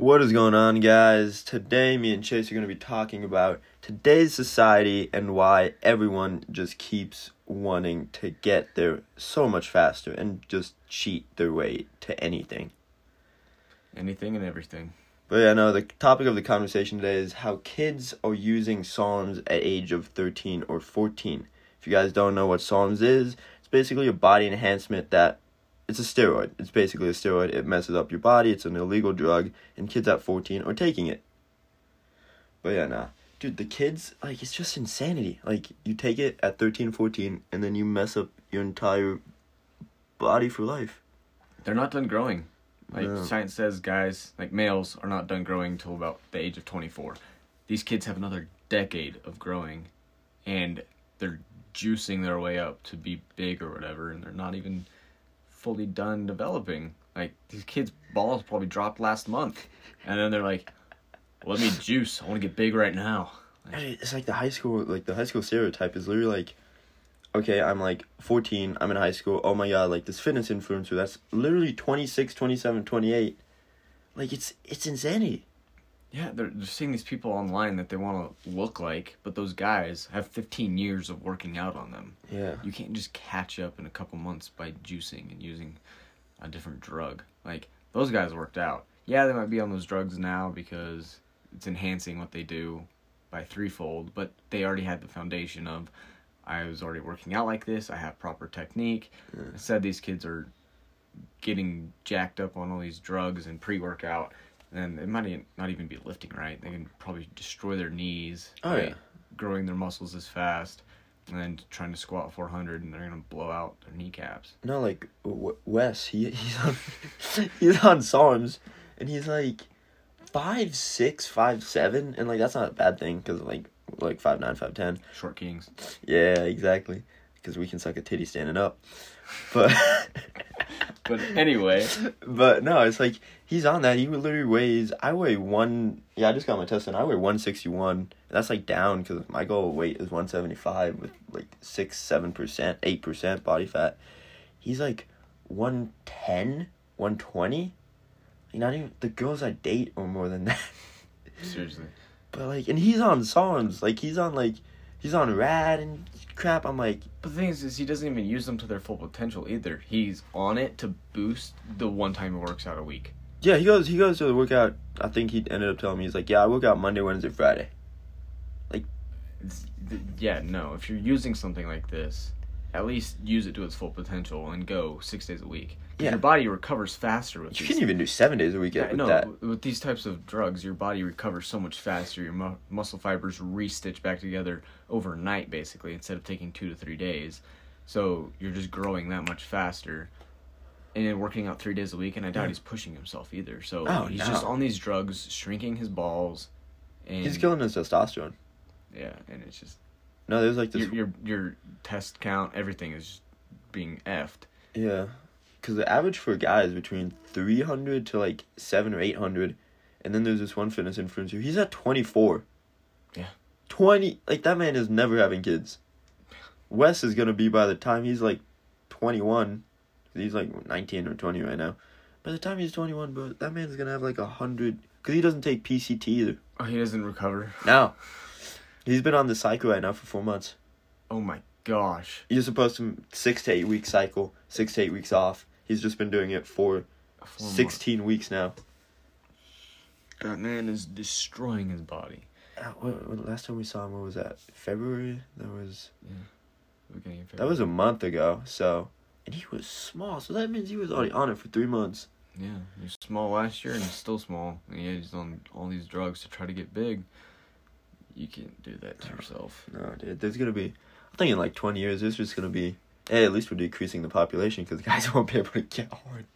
What is going on, guys? Today, me and Chase are going to be talking about today's society and why everyone just keeps wanting to get there so much faster and just cheat their way to anything. Anything and everything. But yeah, no, the topic of the conversation today is how kids are using SARMs at age of 13 or 14. If you guys don't know what SARMs is, it's basically a body enhancement that it's a steroid. It's basically a steroid. It messes up your body. It's an illegal drug, and kids at 14 are taking it. But yeah, nah. Dude, the kids, like, it's just insanity. Like, you take it at 13, 14, and then you mess up your entire body for life. They're not done growing. Like No. science says, guys, like males are not done growing until about the age of 24. These kids have another decade of growing, and they're juicing their way up to be big or whatever, and they're not even fully done developing. Like these kids' balls probably dropped last month, and then they're like, "Let me juice. I want to get big right now." Mean, It's like the high school, like, the high school stereotype is literally like, okay, I'm like 14, I'm in high school, oh my god, like, this fitness influencer, that's literally 26, 27, 28. Like, it's, it's insanity. Yeah, they're, they're seeing these people online that they want to look like, but those guys have 15 years of working out on them. Yeah. You can't just catch up in a couple months by juicing and using a different drug. Like, those guys worked out. Yeah, they might be on those drugs now because it's enhancing what they do by threefold, but they already had the foundation of I was already working out like this, I have proper technique. Instead, these kids are getting jacked up on all these drugs and pre workout, and it might not even be lifting right. They can probably destroy their knees. Oh, by yeah. Growing their muscles as fast, and then trying to squat 400, and they're gonna blow out their kneecaps. No, like, w- Wes, he, he's on, he's on SARMs, and he's like, five six, five seven, and like, that's not a bad thing, because like, like, five nine, five ten. Short kings. Yeah, exactly. Because we can suck a titty standing up. But But anyway, but no, it's like he's on that. He literally weighs. I weigh one. Yeah, I just got my test and I weigh one sixty one. That's like down because my goal weight is one seventy five with like six seven percent, eight percent body fat. He's like 110, 120. Not even the girls I date are more than that. seriously. But like, and he's on songs. Like he's on like, he's on rad and crap. I'm like, But the thing is, is he doesn't even use them to their full potential either. He's on it to boost the one time he works out a week. Yeah, he goes. He goes to the workout. I think he ended up telling me he's like, yeah, I work out Monday, Wednesday, Friday. It's, th- yeah, no. If you're using something like this, at least use it to its full potential and go six days a week. Yeah. Your body recovers faster with You can even do seven days a week Yeah, with no, that. with these types of drugs, your body recovers so much faster. Your mu- muscle fibers restitch back together overnight, basically, instead of taking two to three days. So you're just growing that much faster. And then working out three days a week, and I doubt Yeah. he's pushing himself either. So Oh, he's no. just on these drugs, shrinking his balls, and He's killing his testosterone. yeah, and it's just No, there's like this. your your your test count, everything is being effed. Yeah, because the average for a guy is between three hundred to like seven or eight hundred, and then there's this one fitness influencer. He's at twenty four. Yeah. Twenty like that man is never having kids. Wes is gonna be by the time he's like twenty one. He's like nineteen or twenty right now. By the time he's twenty one, bro, that man's gonna have like a hundred. Cause he doesn't take PCT either. Oh, he doesn't recover. No. He's been on the cycle right now for four months. Oh my gosh. You're supposed to six to eight week cycle, six to eight weeks off. He's just been doing it for Four months. 16 weeks now. That man is destroying his body. Uh, what, what, last time we saw him, what was that? February? That was Beginning of that was a month ago. So, and he was small. So that means he was already on it for three months. Yeah, he was small last year and he's still small. And yeah, he's on all these drugs to try to get big. You can't do that to yourself. No, dude. There's gonna be. I think in like 20 years, there's just gonna be. Hey, at least we're decreasing the population because guys won't be able to get hard.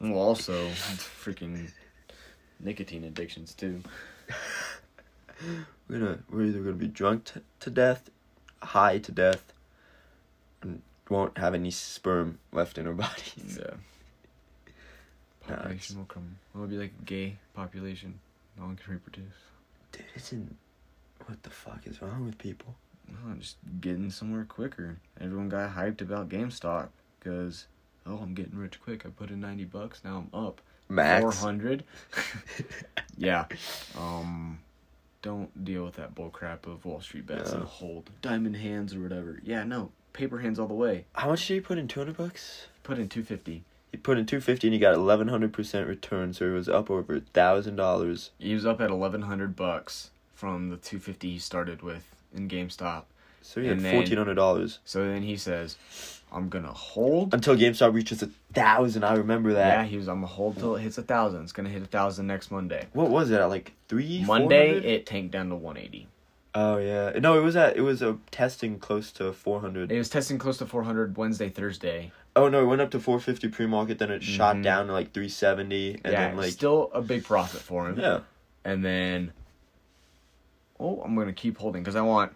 Well, also, freaking nicotine addictions too. We're gonna. We're either gonna be drunk t- to death, high to death, and won't have any sperm left in our bodies. Yeah. Nah, Population will come. It'll be like a gay population. No one can reproduce. Dude, isn't. What the fuck is wrong with people? No, just getting somewhere quicker. Everyone got hyped about GameStop because, oh, I'm getting rich quick. I put in 90 bucks, now I'm up. Max. four hundred. yeah. Um, don't deal with that bullcrap of Wall Street bets Yeah. and hold diamond hands or whatever. Yeah, no paper hands all the way. How much did you put in? Two hundred bucks. Put in two fifty. You put in two fifty and he got eleven hundred percent return, so it was up over thousand dollars. He was up at eleven hundred bucks from the two fifty he started with in GameStop. So he had And then- fourteen hundred dollars So then he says, "I'm gonna hold." until GameStop reaches a thousand. I remember that. Yeah, he was. I'm gonna hold till it hits a thousand. It's gonna hit a thousand next Monday. What was it at like three? Monday 400? it tanked down to one eighty. Oh yeah, no, it was at it was a testing close to four hundred. It was testing close to four hundred Wednesday, Thursday. Oh no, it went up to four fifty pre market, then it shot Mhm. down to like three seventy, and yeah, then like still a big profit for him. yeah, and then oh i'm gonna keep holding because i want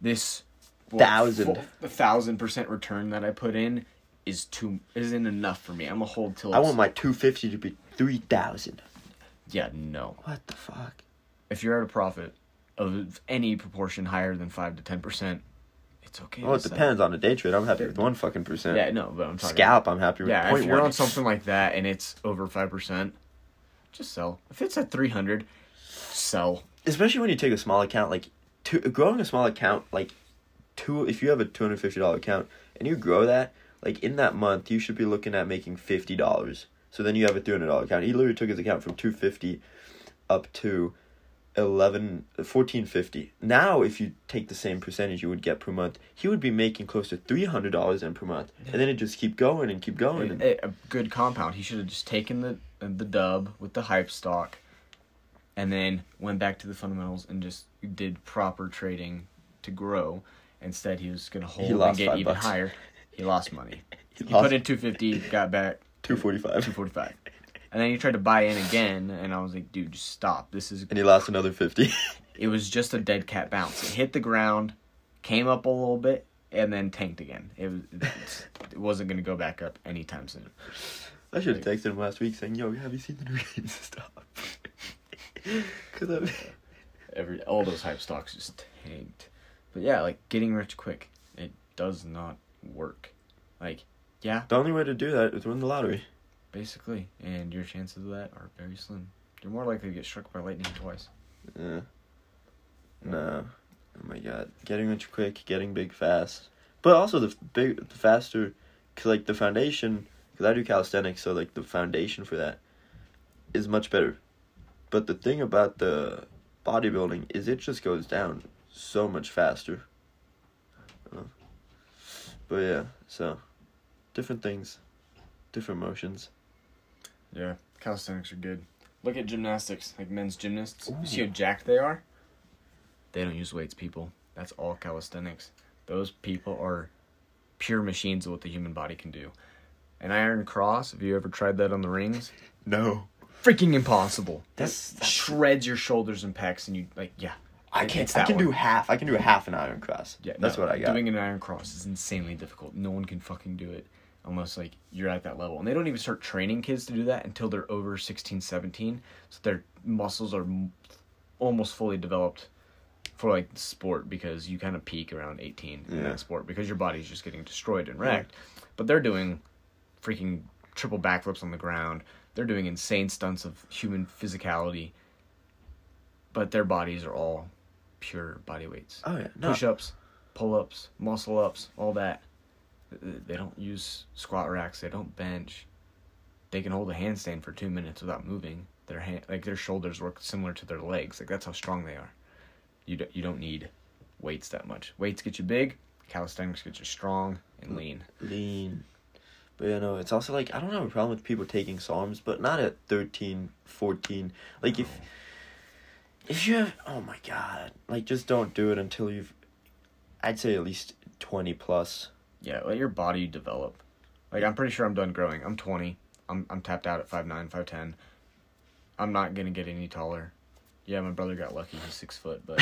this Thousand. the thousand percent return that i put in is too isn't enough for me i'm gonna hold till I want my two fifty to be three thousand. yeah no What the fuck? if you're at a profit of any proportion higher than 5 to 10 percent it's okay Well, it depends on the day trade. I'm happy with one fucking percent. yeah no but i'm talking Scalp, I'm happy with yeah point if you're one. on something like that and it's over 5 percent just sell if it's at 300 sell Especially when you take a small account, like to growing a small account, like two. If you have a two hundred fifty dollar account and you grow that, like in that month, you should be looking at making fifty dollars. So then you have a three hundred dollar account. He literally took his account from two fifty up to 11 1450 now if you take the same percentage you would get per month he would be making close to $300 in per month. And then it just keep going and keep going. A good compound. He should have just taken the the dub with the hype stock and then went back to the fundamentals and just did proper trading to grow. Instead he was going to hold and get even bucks. higher. He lost money. He, he lost put in 250 got back 245 245 and then he tried to buy in again. And I was like, dude, just stop. This is and he lost another fifty. it was just a dead cat bounce. It hit the ground, came up a little bit, and then tanked again. It was it wasn't gonna go back up anytime soon. I should have texted him last week saying, "Yo, have you seen the new games stop?" Because I. every all those hype stocks just tanked. But yeah, like getting rich quick, it does not work. Like, yeah, The only way to do that is win the lottery. Basically, and your chances of that are very slim. You're more likely to get struck by lightning twice. Yeah. No. Oh my god. Getting rich quick, getting big fast. But also the big, the faster, cause like the foundation, cause I do calisthenics, so like the foundation for that is much better. But the thing about the bodybuilding is it just goes down so much faster. Uh, But yeah, so different things, different motions. Yeah, calisthenics are good. Look at gymnastics, like men's gymnasts. You see how jacked they are? They don't use weights, people. That's all calisthenics. Those people are pure machines of what the human body can do. An iron cross, have you ever tried that on the rings? No. Freaking impossible. That's- That that's- shreds your shoulders and pecs, and you, like, yeah. I can't. I can one. do half. I can do a half an iron cross. Yeah, that's no, what I got. Doing an iron cross is insanely difficult. No one can fucking do it unless like you're at that level. And they don't even start training kids to do that until they're over 16, 17. So their muscles are almost fully developed for like sport because you kind of peak around 18 in that sport because your body's just getting destroyed and wrecked. But they're doing freaking triple backflips on the ground. They're doing insane stunts of human physicality. But their bodies are all pure body weights oh yeah. No. push ups, pull ups, muscle ups, all that. Th- They don't use squat racks. They don't bench. They can hold a handstand for two minutes without moving. Their hand, like their shoulders work similar to their legs. Like that's how strong they are. You don't, you don't need weights that much. Weights get you big. Calisthenics get you strong and mm, lean. lean. But you know, it's also like I don't have a problem with people taking SARMs, but not at 13, 14. Like if if you have oh my god, like just don't do it until you've I'd say at least 20 plus. Yeah, let your body develop. Like I'm pretty sure I'm done growing. I'm 20. I'm I'm tapped out at 5'9", 5'10". I'm not gonna get any taller. Yeah, my brother got lucky. He's six foot, but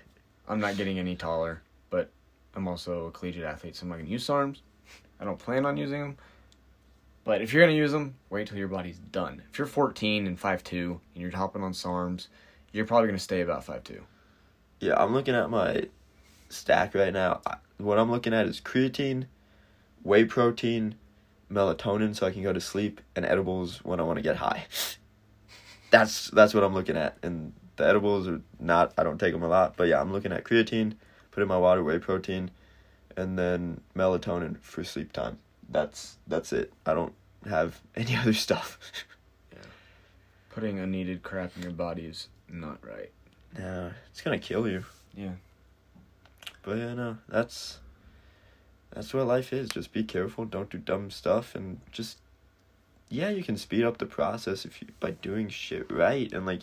I'm not getting any taller. But I'm also a collegiate athlete, so I'm not gonna use SARMs. I don't plan on using them. But if you're gonna use them, wait till your body's done. If you're 14 and 5'2", and you're hopping on SARMs, you're probably gonna stay about 5'2". Yeah, I'm looking at my stack right now. I- What I'm looking at is creatine, whey protein, melatonin so I can go to sleep, and edibles when I want to get high. that's that's what I'm looking at, and the edibles are not. I don't take them a lot, but yeah, I'm looking at creatine, put in my water, whey protein, and then melatonin for sleep time. That's that's it. I don't have any other stuff. Putting unneeded crap in your body is not right. yeah, it's gonna kill you. Yeah. But yeah, no, that's that's what life is. Just be careful. Don't do dumb stuff, and just yeah, you can speed up the process if you by doing shit right and like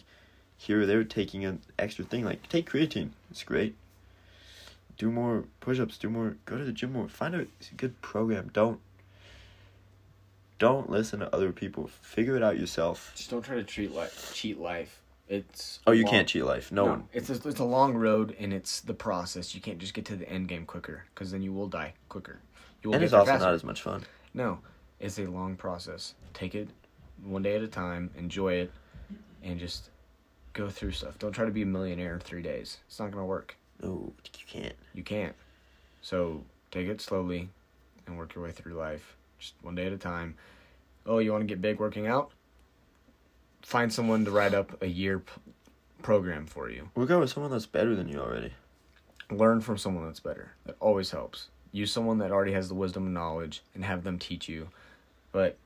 here or there taking an extra thing. Like take creatine. It's great. Do more push-ups. Do more. Go to the gym more. Find a good program. Don't don't listen to other people. Figure it out yourself. Just don't try to treat life cheat life. It's Oh, you long- can't cheat life. No, one. It's a, it's a long road and it's the process. You can't just get to the end game quicker because then you will die quicker. You will And it's also faster. not as much fun. No, it's a long process. Take it one day at a time, enjoy it, and just go through stuff. Don't try to be a millionaire in three days. It's not gonna work. No, you can't. You can't. So take it slowly and work your way through life, just one day at a time. Oh, you want to get big working out? Find someone to write up a year p- program for you. Work out with someone that's better than you already. Learn from someone that's better. That always helps. Use someone that already has the wisdom and knowledge and have them teach you. But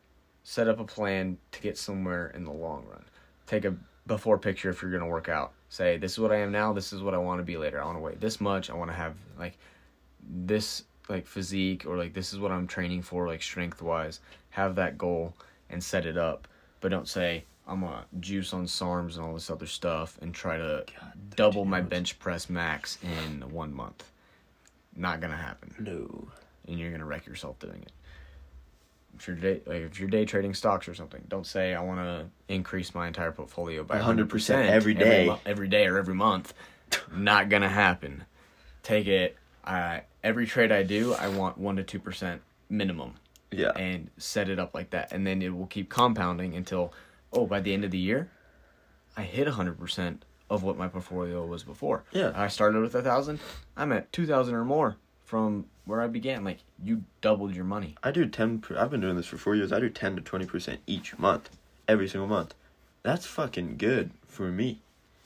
set up a plan to get somewhere in the long run. Take a before picture if you're going to work out. Say, this is what I am now, this is what I want to be later. I want to weigh this much. I want to have like this like physique or like this is what I'm training for like strength wise. Have that goal and set it up. But don't say I'm gonna juice on SARMs and all this other stuff and try to double my bench press max in one month. Not gonna happen, No. and you're gonna wreck yourself doing it. If you're day, like if you're day trading stocks or something, don't say I want to increase my entire portfolio by 100 100% every day. mo- every day or every month. Not gonna happen. Take it. Uh, every trade I do, I want one to two percent minimum Yeah. and set it up like that and then it will keep compounding until oh by the end of the year i hit 100% of what my portfolio was before Yeah. i started with a thousand i'm at 2000 or more from where i began like you doubled your money I do 10 per, I've been doing this for 4 years. I do 10 to 20% each month. Every single month. That's fucking good for me.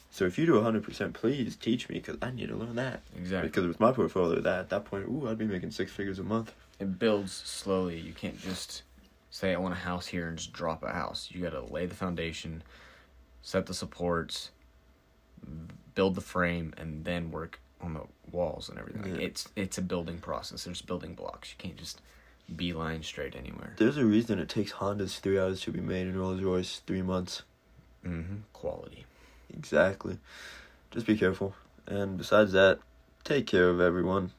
So if you do 100%, please teach me cuz I need to learn that. exactly Because with my portfolio that at that point, ooh, I'd be making six figures a month. it builds slowly you can't just say i want a house here and just drop a house you got to lay the foundation set the supports build the frame and then work on the walls and everything Yeah. it's it's a building process there's building blocks you can't just beeline straight anywhere There's a reason it takes Hondas 3 hours to be made and Rolls Royce 3 months. mm-hmm. quality Exactly. Just be careful. And besides that, take care of everyone.